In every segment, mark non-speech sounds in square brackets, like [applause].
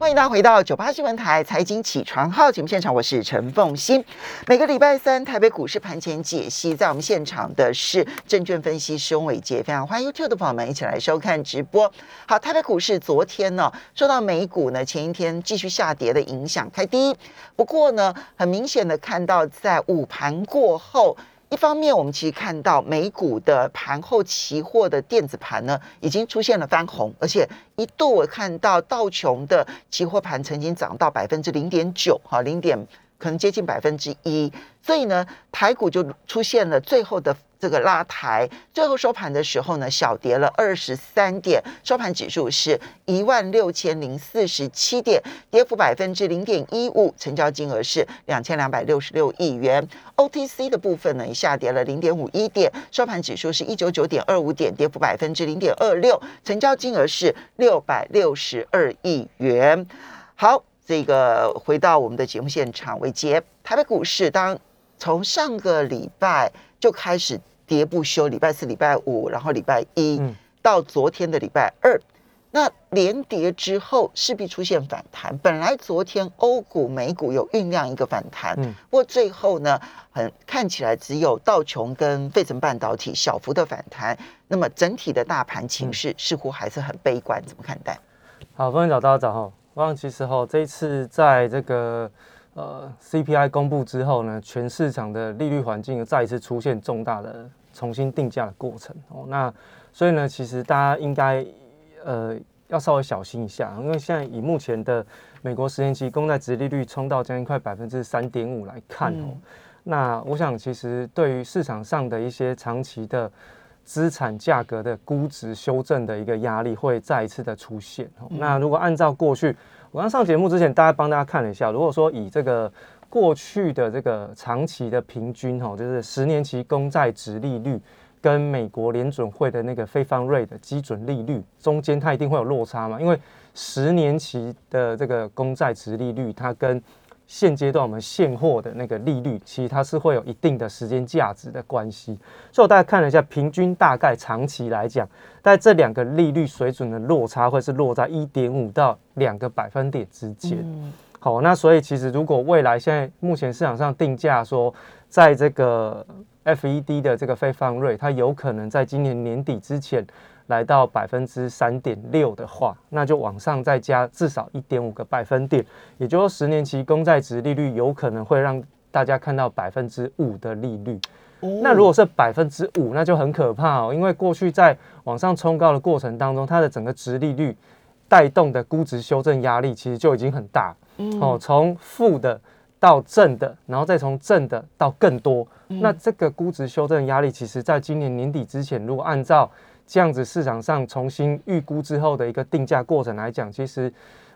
欢迎大家回到九八新闻台财经起床号节目现场，我是陈凤欣。每个礼拜三台北股市盘前解析，在我们现场的是证券分析师翁伟杰，非常欢迎 YouTube 的朋友们一起来收看直播。好，台北股市昨天呢受到美股呢前一天继续下跌的影响开低，不过呢很明显的看到在午盘过后。一方面，我们其实看到美股的盘后期货的电子盘呢，已经出现了翻红，而且一度我看到道琼的期货盘曾经涨到百分之零点九，哈，零点。可能接近百分之一，所以呢，台股就出现了最后的这个拉抬，最后收盘的时候呢，小跌了二十三点，收盘指数是一万六千零四十七点，跌幅百分之零点一五，成交金额是两千两百六十六亿元。OTC 的部分呢，下跌了零点五一点，收盘指数是一九九点二五点，跌幅百分之零点二六，成交金额是六百六十二亿元。好。这个回到我们的节目现场，伟杰，台北股市当从上个礼拜就开始跌不休，礼拜四、礼拜五，然后礼拜一到昨天的礼拜二，那连跌之后势必出现反弹。本来昨天欧股、美股有酝酿一个反弹，不过最后呢，很看起来只有道琼跟费城半导体小幅的反弹。那么整体的大盘情势似乎还是很悲观，怎么看待？好，欢迎早大家早哈。我其实哈，这一次在这个呃 CPI 公布之后呢，全市场的利率环境再一次出现重大的重新定价的过程哦。那所以呢，其实大家应该呃要稍微小心一下，因为现在以目前的美国十年期公债值利率冲到将近快百分之三点五来看哦，那我想其实对于市场上的一些长期的。资产价格的估值修正的一个压力会再一次的出现。那如果按照过去，我刚上节目之前，大家帮大家看了一下，如果说以这个过去的这个长期的平均，哈，就是十年期公债值利率跟美国联准会的那个非方瑞的基准利率中间，它一定会有落差嘛？因为十年期的这个公债值利率，它跟现阶段我们现货的那个利率，其实它是会有一定的时间价值的关系。所以我大概看了一下，平均大概长期来讲，在这两个利率水准的落差会是落在一点五到两个百分点之间。好，那所以其实如果未来现在目前市场上定价说，在这个 FED 的这个非方瑞，它有可能在今年年底之前。来到百分之三点六的话，那就往上再加至少一点五个百分点，也就是说十年期公债值利率有可能会让大家看到百分之五的利率。那如果是百分之五，那就很可怕哦，因为过去在往上冲高的过程当中，它的整个值利率带动的估值修正压力其实就已经很大哦，从负的到正的，然后再从正的到更多，那这个估值修正压力，其实在今年年底之前，如果按照这样子市场上重新预估之后的一个定价过程来讲，其实，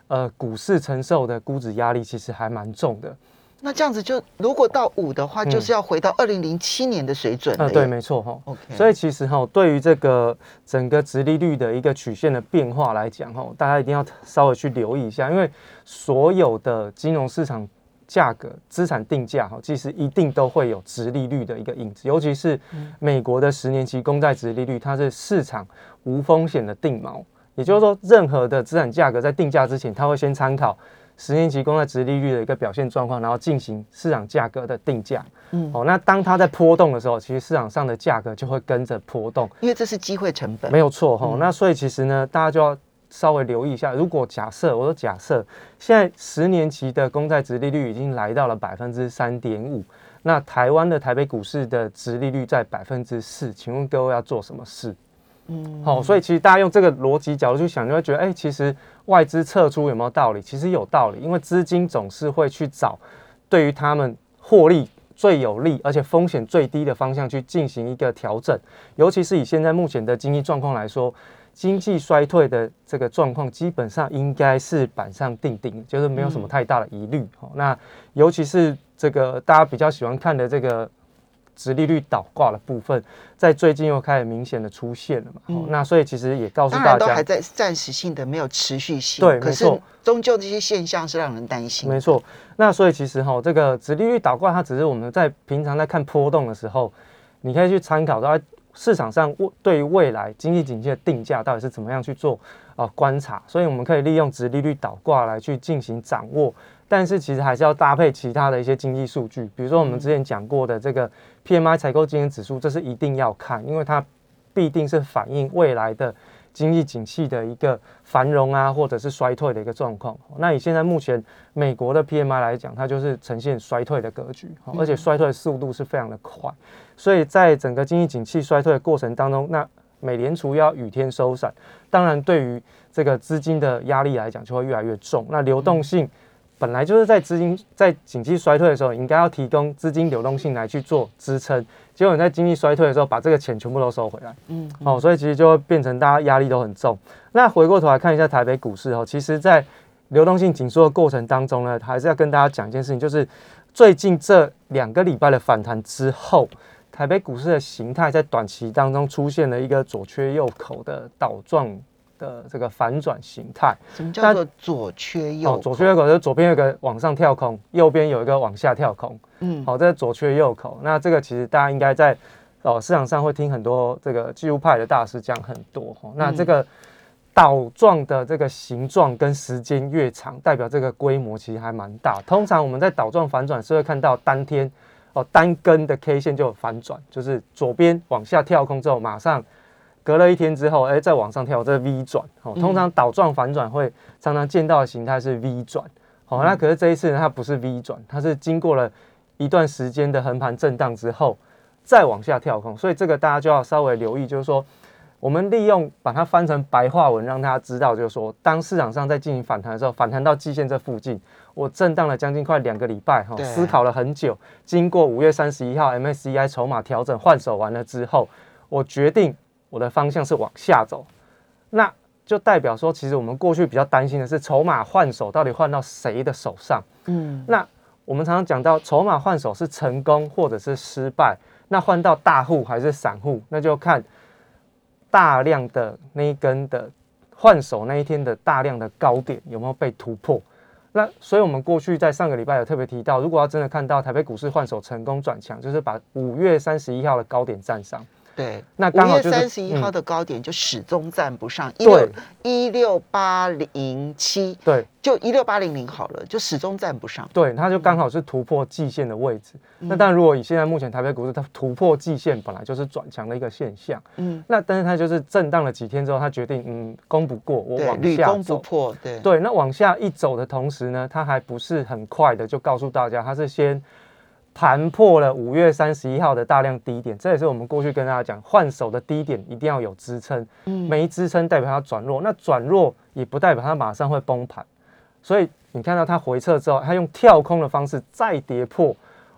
呃，股市承受的估值压力其实还蛮重的。那这样子就如果到五的话，就是要回到二零零七年的水准。啊，对，没错哈。OK。所以其实哈，对于这个整个殖利率的一个曲线的变化来讲哈，大家一定要稍微去留意一下，因为所有的金融市场。价格资产定价哈，其实一定都会有值利率的一个影子，尤其是美国的十年期公债值利率，它是市场无风险的定锚，也就是说，任何的资产价格在定价之前，它会先参考十年期公债值利率的一个表现状况，然后进行市场价格的定价。嗯，哦，那当它在波动的时候，其实市场上的价格就会跟着波动，因为这是机会成本，没有错哈。那所以其实呢，大家就要。稍微留意一下，如果假设我说假设现在十年期的公债值利率已经来到了百分之三点五，那台湾的台北股市的值利率在百分之四，请问各位要做什么事？嗯，好，所以其实大家用这个逻辑角度去想，就会觉得，哎，其实外资撤出有没有道理？其实有道理，因为资金总是会去找对于他们获利最有利而且风险最低的方向去进行一个调整，尤其是以现在目前的经济状况来说。经济衰退的这个状况，基本上应该是板上钉钉，就是没有什么太大的疑虑。那尤其是这个大家比较喜欢看的这个直利率倒挂的部分，在最近又开始明显的出现了嘛。那所以其实也告诉大家，都还在暂时性的，没有持续性。对，没错。终究这些现象是让人担心。没错。那所以其实哈，这个直利率倒挂，它只是我们在平常在看波动的时候，你可以去参考到。市场上未对于未来经济景气的定价到底是怎么样去做啊观察，所以我们可以利用直利率倒挂来去进行掌握。但是其实还是要搭配其他的一些经济数据，比如说我们之前讲过的这个 PMI 采购经理指数，这是一定要看，因为它必定是反映未来的。经济景气的一个繁荣啊，或者是衰退的一个状况。那以现在目前美国的 PMI 来讲，它就是呈现衰退的格局，而且衰退的速度是非常的快。所以在整个经济景气衰退的过程当中，那美联储要雨天收伞，当然对于这个资金的压力来讲就会越来越重。那流动性。本来就是在资金在经济衰退的时候，应该要提供资金流动性来去做支撑。结果你在经济衰退的时候，把这个钱全部都收回来，嗯，哦，所以其实就会变成大家压力都很重。那回过头来看一下台北股市哦，其实在流动性紧缩的过程当中呢，还是要跟大家讲一件事情，就是最近这两个礼拜的反弹之后，台北股市的形态在短期当中出现了一个左缺右口的倒状。的这个反转形态，什么叫做左缺右？左缺右口就是左边有个往上跳空，右边有一个往下跳空。嗯，好，这是左缺右口。那这个其实大家应该在哦市场上会听很多这个技术派的大师讲很多。那这个倒状的这个形状跟时间越长，代表这个规模其实还蛮大。通常我们在倒状反转是会看到当天哦单根的 K 线就有反转，就是左边往下跳空之后马上。隔了一天之后，哎，再往上跳，这 V 转，哦，通常倒状反转会常常见到的形态是 V 转，好，那可是这一次呢，它不是 V 转，它是经过了一段时间的横盘震荡之后，再往下跳空，所以这个大家就要稍微留意，就是说，我们利用把它翻成白话文，让大家知道，就是说，当市场上在进行反弹的时候，反弹到季线这附近，我震荡了将近快两个礼拜，哈，思考了很久，经过五月三十一号 MSCI 筹码调整换手完了之后，我决定。我的方向是往下走，那就代表说，其实我们过去比较担心的是筹码换手到底换到谁的手上。嗯，那我们常常讲到筹码换手是成功或者是失败，那换到大户还是散户，那就看大量的那一根的换手那一天的大量的高点有没有被突破。那所以我们过去在上个礼拜有特别提到，如果要真的看到台北股市换手成功转强，就是把五月三十一号的高点站上。对，那五月三十一号的高点就始终站不上一六一六八零七，对，就一六八零零好了，就始终站不上。对，它就刚好是突破季线的位置。那但如果以现在目前台北股市它突破季线，本来就是转强的一个现象。嗯，那但是它就是震荡了几天之后，它决定嗯攻不过，我往下攻不破。对对，那往下一走的同时呢，它还不是很快的就告诉大家，它是先。盘破了五月三十一号的大量低点，这也是我们过去跟大家讲，换手的低点一定要有支撑，嗯，没支撑代表它转弱，那转弱也不代表它马上会崩盘，所以你看到它回撤之后，它用跳空的方式再跌破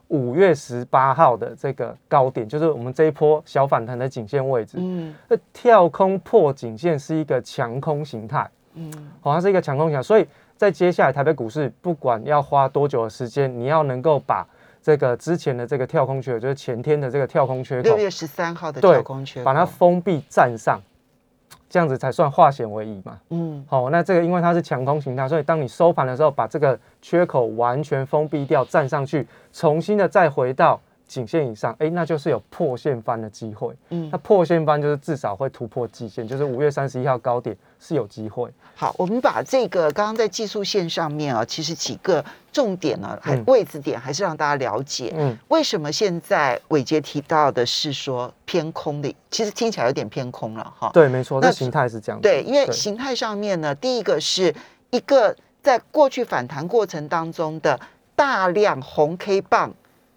五月十八号的这个高点，就是我们这一波小反弹的颈线位置，嗯，那跳空破颈线是一个强空形态，嗯，好，它是一个强空形态，所以在接下来台北股市不管要花多久的时间，你要能够把这个之前的这个跳空缺口，就是前天的这个跳空缺口，六月十三号的跳空缺口，把它封闭站上，这样子才算化险为夷嘛。嗯，好，那这个因为它是强空形态，所以当你收盘的时候，把这个缺口完全封闭掉，站上去，重新的再回到。颈线以上，哎，那就是有破线翻的机会。嗯，那破线翻就是至少会突破季线，就是五月三十一号高点是有机会。好，我们把这个刚刚在技术线上面啊，其实几个重点呢，还位置点还是让大家了解。嗯，为什么现在伟杰提到的是说偏空的？其实听起来有点偏空了哈。对，没错，那形态是这样。对，因为形态上面呢，第一个是一个在过去反弹过程当中的大量红 K 棒。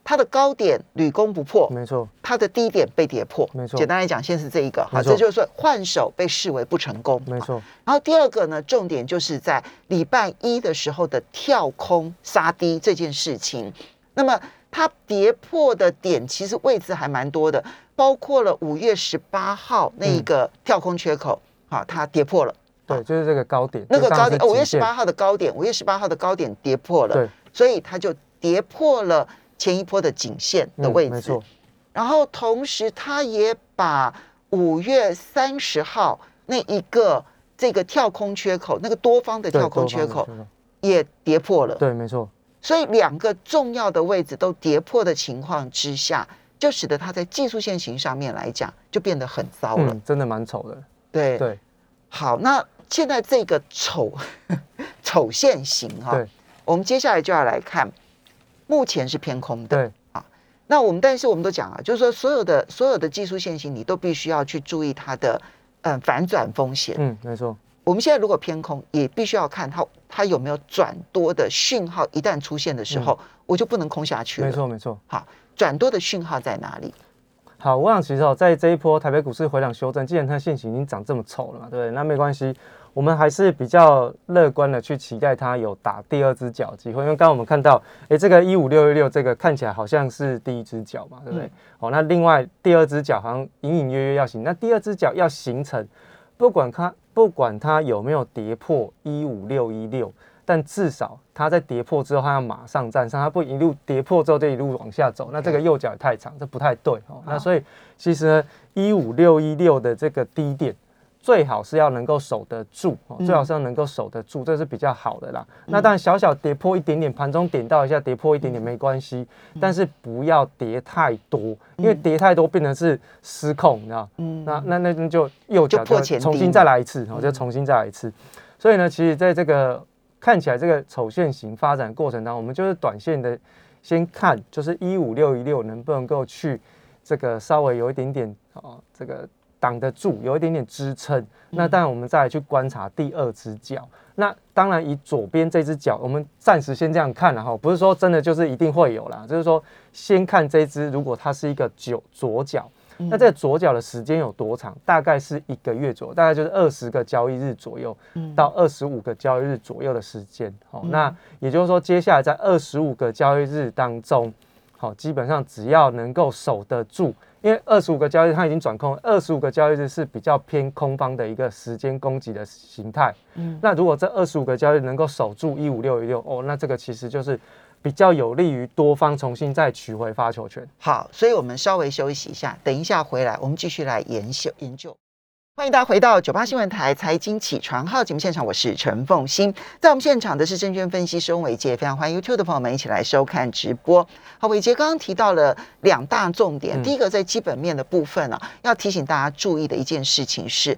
它的高点屡攻不破，没错。它的低点被跌破，没错。简单来讲，先是这一个，好，这就是说换手被视为不成功，没错。然后第二个呢，重点就是在礼拜一的时候的跳空杀低这件事情。那么它跌破的点其实位置还蛮多的，包括了五月十八号那一个跳空缺口，好，它跌破了，对，就是这个高点，那个高点，五月十八号的高点，五月十八号的高点跌破了，对，所以它就跌破了。前一波的颈线的位置，没错。然后同时，他也把五月三十号那一个这个跳空缺口，那个多方的跳空缺口也跌破了。对，没错。所以两个重要的位置都跌破的情况之下，就使得它在技术线型上面来讲就变得很糟了。嗯，真的蛮丑的。对对，好，那现在这个丑 [laughs] 丑线型哈、对我们接下来就要来看，目前是偏空的。对，那我们但是我们都讲啊，就是说所有的所有的技术线型，你都必须要去注意它的嗯反转风险。嗯，没错，我们现在如果偏空，也必须要看它它有没有转多的讯号，一旦出现的时候，我就不能空下去了。嗯没，错，没错。好，转多的讯号在哪里？好，我想其实哦，在这一波台北股市回档修正，既然它现行已经长这么丑了嘛，对不对？那没关系，我们还是比较乐观的去期待它有打第二只脚的机会，因为刚刚我们看到，哎，这个一五六一六这个看起来好像是第一只脚嘛，对不对？嗯哦，那另外第二只脚好像隐隐约约要形，那第二只脚要形成，不管它不管它有没有跌破一五六一六。但至少它在跌破之后，它要马上站上，它不一路跌破之后就一路往下走，那这个右脚也太长，这不太对哦。那所以其实呢，一五六一六的这个低点，最好是要能够守得住哦，最好是要能够守得住，这是比较好的啦。那当然小小跌破一点点，盘中点到一下跌破一点点没关系，但是不要跌太多，因为跌太多变成是失控，你知道？嗯。那那那那就右脚就破前重新再来一次，哦，就重新再来一次。所以呢，其实在这个看起来这个丑线型发展过程当中，我们就是短线的先看，就是一五六一六能不能够去这个稍微有一点点哦，这个挡得住，有一点点支撑。那当然我们再来去观察第二只脚。那当然以左边这只脚，我们暂时先这样看了哈，不是说真的就是一定会有啦，就是说先看这只，如果它是一个左左脚。那这个左脚的时间有多长？大概是一个月左右，大概就是二十个交易日左右，到二十五个交易日左右的时间。好、那也就是说，接下来在二十五个交易日当中，好、基本上只要能够守得住，因为二十五个交易日它已经转空，二十五个交易日是比较偏空方的一个时间供给的形态。嗯那如果这二十五个交易日能够守住一五六一六，哦，那这个其实就是比较有利于多方重新再取回发球权。好，所以我们稍微休息一下，等一下回来，我们继续来研究研究。欢迎大家回到九八新闻台财经起床号节目现场，我是陈凤欣。在我们现场的是证券分析师翁伟杰，非常欢迎 YouTube 的朋友们一起来收看直播。好，伟杰刚刚提到了两大重点，嗯第一个在基本面的部分啊，要提醒大家注意的一件事情是。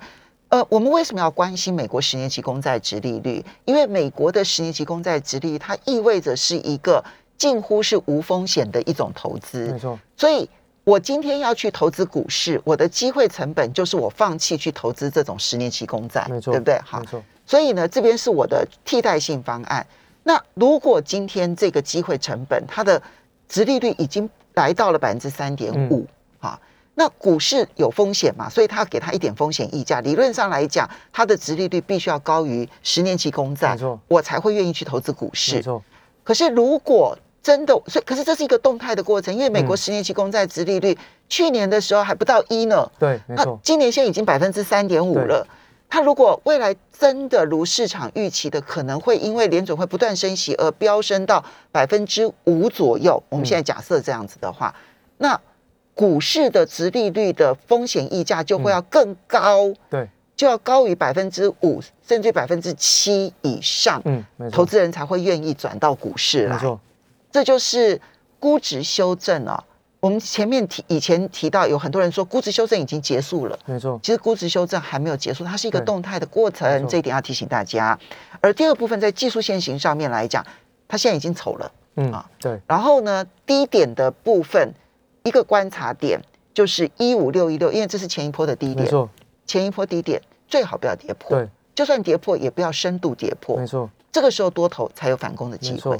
呃，我们为什么要关心美国十年期公债值利率？因为美国的十年期公债值利率，它意味着是一个近乎是无风险的一种投资。没错，所以我今天要去投资股市，我的机会成本就是我放弃去投资这种十年期公债，没错，对不对？好所以呢，这边是我的替代性方案。那如果今天这个机会成本它的值利率已经来到了百分之三点五，啊，那股市有风险嘛，所以它给它一点风险溢价。理论上来讲，它的值利率必须要高于十年期公债没错，我才会愿意去投资股市没市。错，可是如果真的，所以可是这是一个动态的过程，因为美国嗯。十年期公债殖利率、去年的时候还不到一呢，对，没那错，今年现在已经百分之三点五了。它如果未来真的如市场预期的，可能会因为联准会不断升息而飙升到百分之五左右。我们现在假设这样子的话，那股市的殖利率的风险溢价就会要更高，对，就要高于百分之五，甚至百分之七以上，嗯，投资人才会愿意转到股市来。没错，这就是估值修正啊。我们前面提以前提到，有很多人说估值修正已经结束了，没错，其实估值修正还没有结束，它是一个对动态的过程，错这一点要提醒大家。而第二部分在技术线型上面来讲，它现在已经丑了。嗯啊，对，然后呢，低点的部分一个观察点就是一五六一六，因为这是前一波的低点，没错，前一波低点最好不要跌破，对，就算跌破也不要深度跌破没，错，这个时候多头才有反攻的机会。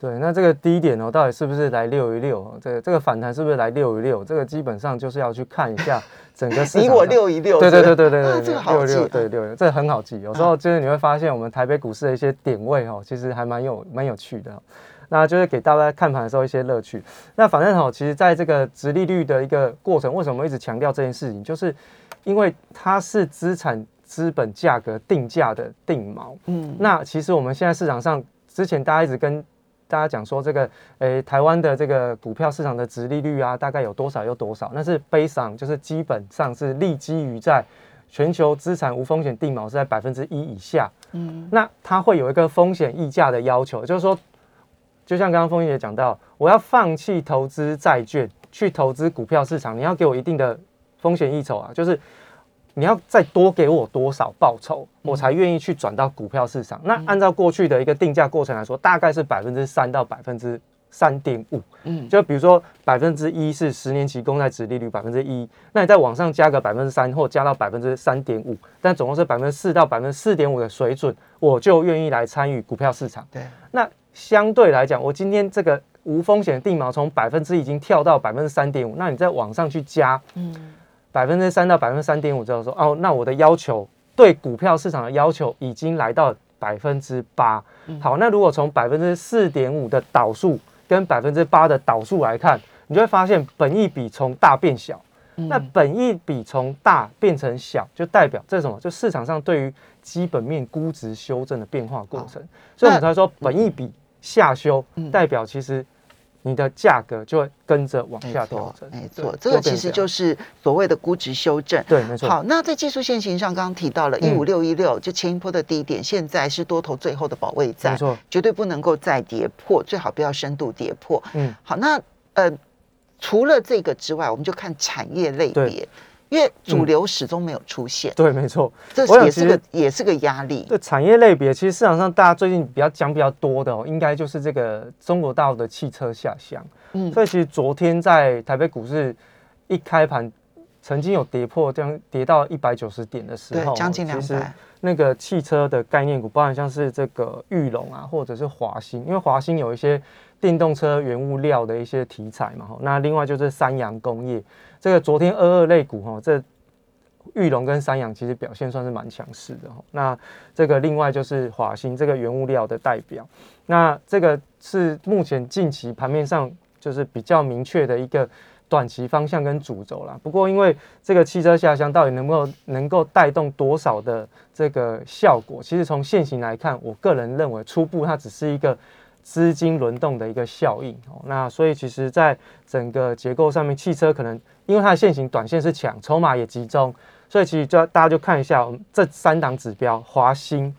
嗯，对。那这个低点哦，到底是不是来六一六？这个这个反弹是不是来六一六？这个基本上就是要去看一下 [laughs] 整个市场你我上六一六，对对对对对这个好记，对这个很好记。有时候就是你会发现，我们台北股市的一些点位哦，其实还蛮有蛮有趣的哦。那就是给大家看盘的时候一些乐趣。那反正哦，其实在这个直利率的一个过程，为什么一直强调这件事情？就是因为它是资产资本价格定价的定锚。嗯，那其实我们现在市场上，之前大家一直跟大家讲说，这个诶、台湾的这个股票市场的值利率啊，大概有多少有多少，那是悲伤，就是基本上是立基于在全球资产无风险定锚是在百分之一以下。嗯，那它会有一个风险溢价的要求，就是说，就像刚刚凤英也讲到，我要放弃投资债券，去投资股票市场，你要给我一定的风险益酬啊，就是你要再多给我多少报酬，我才愿意去转到股票市场。那按照过去的一个定价过程来说，大概是百分之三到百分之三点五。嗯，就比如说百分之一是十年期公债值利率百分之一，那你在往上加个百分之三，或加到百分之三点五，但总共是百分之四到百分之四点五的水准，我就愿意来参与股票市场。对，那相对来讲，我今天这个无风险定锚从百分之已经跳到百分之三点五，那你再往上去加，嗯，百分之三到百分之三点五之后说，哦，那我的要求对股票市场的要求已经来到百分之八。好，那如果从百分之四点五的导数跟百分之八的导数来看，你就会发现本益比从大变小。那本益比从大变成小，就代表这什么？就市场上对于基本面估值修正的变化过程。所以我们才说本益比下修，代表其实你的价格就会跟着往下调整。没错，这个其实就是所谓的估值修正。对，没错。好，那在技术线型上，刚刚提到了一五六一六，就前一波的低点，现在是多头最后的保卫战，没错，绝对不能够再跌破，最好不要深度跌破。嗯，好，那呃。除了这个之外，我们就看产业类别，因为主流始终没有出现。对，没错，这也是个也是个压力。对产业类别，其实市场上大家最近比较讲比较多的哦，应该就是这个中国大陆的汽车下乡。嗯，所以其实昨天在台北股市一开盘，曾经有跌破，将跌到一百九十点的时候，将近两百。那个汽车的概念股，包含像是这个玉龙啊，或者是华兴，因为华兴有一些。电动车原物料的一些题材嘛，那另外就是三洋工业，这个昨天二二类股哈，这玉龙跟三洋其实表现算是蛮强势的哈。那这个另外就是华兴这个原物料的代表，那这个是目前近期盘面上就是比较明确的一个短期方向跟主轴啦。不过因为这个汽车下乡到底能够能够带动多少的这个效果，其实从现行来看，我个人认为初步它只是一个。资金轮动的一个效应哦，那所以其实，在整个结构上面，汽车可能因为它的线型短线是强，筹码也集中，所以其实就大家就看一下这三档指标：华兴、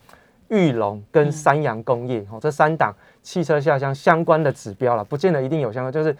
玉龙跟三洋工业哦，这三档汽车下乡相关的指标了，不见得一定有相关，就是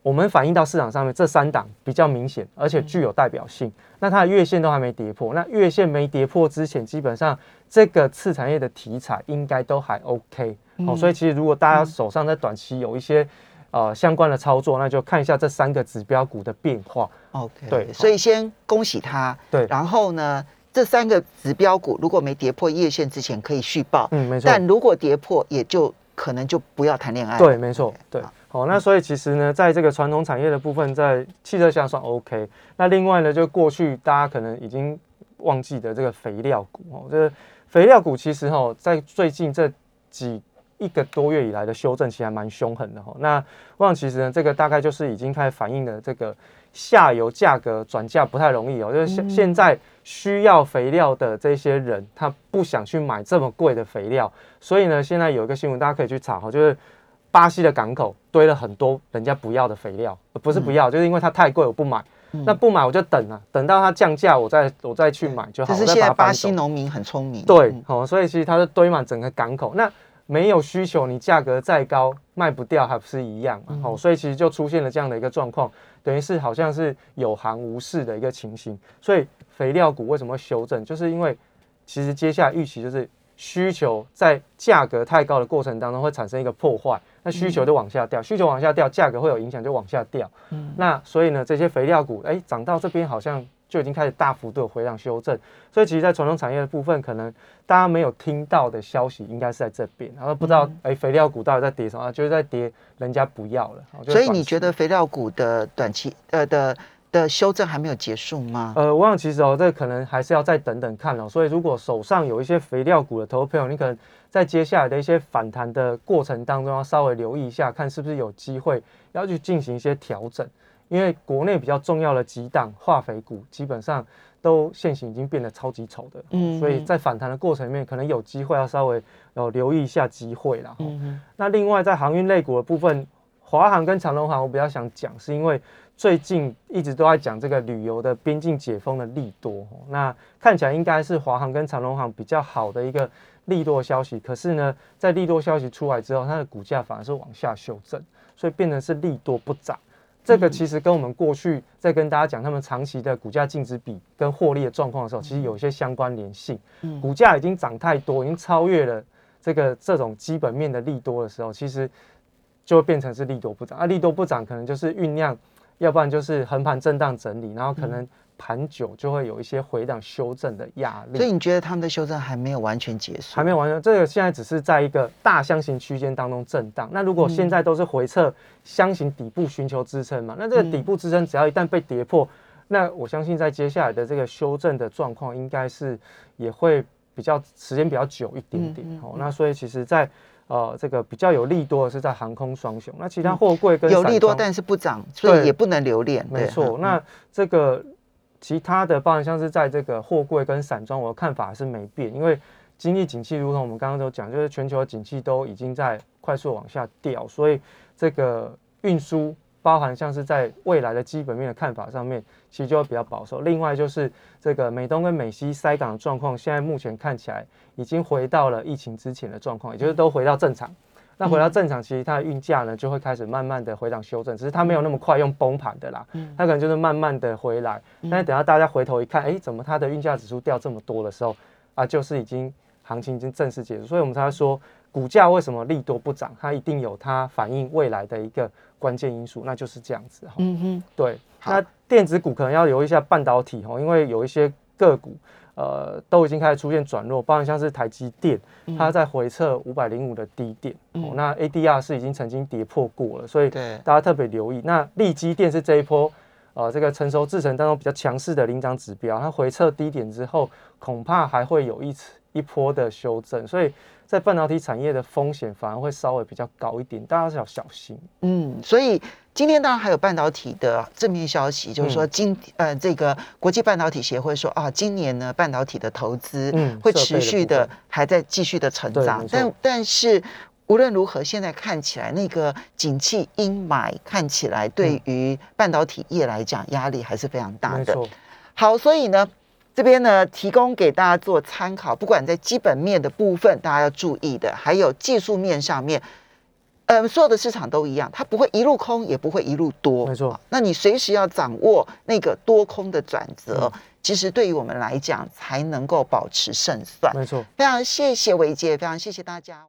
我们反映到市场上面这三档比较明显，而且具有代表性。那它的月线都还没跌破，那月线没跌破之前，基本上这个次产业的题材应该都还 OK。哦，所以其实如果大家手上在短期有一些呃相关的操作，那就看一下这三个指标股的变化。OK，对，所以先恭喜他。对，然后呢，这三个指标股如果没跌破夜线之前可以续报。嗯，没错。但如果跌破，也就可能就不要谈恋爱。对，没错。对，好，那所以其实呢，在这个传统产业的部分，在汽车下算 OK。那另外呢，就过去大家可能已经忘记的这个肥料股哦，这个肥料股其实哈，在最近这几。一个多月以来的修正其实还蛮凶狠的哈。那我想其实呢，这个大概就是已经开始反映了这个下游价格转嫁不太容易哦。就是现现在需要肥料的这些人，他不想去买这么贵的肥料，所以呢，现在有一个新闻大家可以去查哈，就是巴西的港口堆了很多人家不要的肥料，不是不要，就是因为它太贵，我不买。那不买我就等啊，等到它降价，我再我再去买就好。就是现在巴西农民很聪明。对，好，所以其实它是堆满整个港口那。没有需求，你价格再高卖不掉，还不是一样嘛？好，所以其实就出现了这样的一个状况，等于是好像是有行无市的一个情形。所以肥料股为什么修正？就是因为其实接下来预期就是需求在价格太高的过程当中会产生一个破坏，那需求就往下掉，需求往下掉，价格会有影响就往下掉。嗯，那所以呢，这些肥料股哎涨到这边好像。就已经开始大幅度的回档修正，所以其实，在传统产业的部分，可能大家没有听到的消息，应该是在这边，然后不知道，哎，肥料股到底在跌什么？就是在跌，人家不要了。所以你觉得肥料股的短期呃的的修正还没有结束吗？呃，我想其实哦，这可能还是要再等等看哦。所以如果手上有一些肥料股的投资朋友，你可能在接下来的一些反弹的过程当中，要稍微留意一下，看是不是有机会要去进行一些调整。因为国内比较重要的几档化肥股，基本上都现行已经变得超级丑的，嗯，所以在反弹的过程里面，可能有机会要稍微要留意一下机会啦。嗯那另外在航运类股的部分，华航跟长龙航，我比较想讲，是因为最近一直都在讲这个旅游的边境解封的利多，那看起来应该是华航跟长龙航比较好的一个利多消息。可是呢，在利多消息出来之后，它的股价反而是往下修正，所以变成是利多不涨。这个其实跟我们过去在跟大家讲他们长期的股价净值比跟获利的状况的时候，其实有一些相关联性。嗯股价已经涨太多，已经超越了这个这种基本面的利多的时候，其实就会变成是利多不涨。啊，利多不涨可能就是酝酿，要不然就是横盘震荡整理，然后可能盘久就会有一些回档修正的压力。所以你觉得他们的修正还没有完全结束？还没有完全，这个现在只是在一个大箱型区间当中震荡。那如果现在都是回撤箱型底部寻求支撑嘛，那这个底部支撑只要一旦被跌破，那我相信在接下来的这个修正的状况，应该是也会比较时间比较久一点点。嗯嗯哦，那所以其实在，呃这个比较有利多的是在航空双雄，那其他货柜跟有利多，但是不涨，所以也不能留恋。对没错，嗯那这个其他的，包含像是在这个货柜跟散装，我的看法是没变，因为经济景气，如同我们刚刚都讲，就是全球的景气都已经在快速往下掉，所以这个运输，包含像是在未来的基本面的看法上面，其实就会比较保守。另外就是这个美东跟美西塞港的状况，现在目前看起来已经回到了疫情之前的状况，也就是都回到正常。那回到正常，其实它的运价呢就会开始慢慢的回档修正，只是它没有那么快用崩盘的啦，它可能就是慢慢的回来。但是等到大家回头一看，哎，怎么它的运价指数掉这么多的时候，啊，就是已经行情已经正式结束，所以我们才会说股价为什么利多不涨，它一定有它反映未来的一个关键因素，那就是这样子哈。嗯哼，对，那电子股可能要留意一下半导体哦，因为有一些个股呃都已经开始出现转弱，包含像是台积电，它在回测五百零五的低点、哦，那 ADR 是已经曾经跌破过了，所以大家特别留意。那利基电是这一波呃这个成熟制程当中比较强势的领涨指标，它回撤低点之后，恐怕还会有一次一波的修正，所以在半导体产业的风险反而会稍微比较高一点，大家是要小心。嗯，所以今天当然还有半导体的正面消息，就是说嗯今呃这个国际半导体协会说啊，今年呢半导体的投资嗯会持续的还在继续的成长但但是。无论如何，现在看起来那个景气阴霾看起来对于半导体业来讲压力还是非常大的。好，所以呢，这边呢提供给大家做参考，不管在基本面的部分，大家要注意的，还有技术面上面，呃，所有的市场都一样，它不会一路空，也不会一路多，没错啊那你随时要掌握那个多空的转折，嗯其实对于我们来讲，才能够保持胜算。没错。非常谢谢伟杰，非常谢谢大家。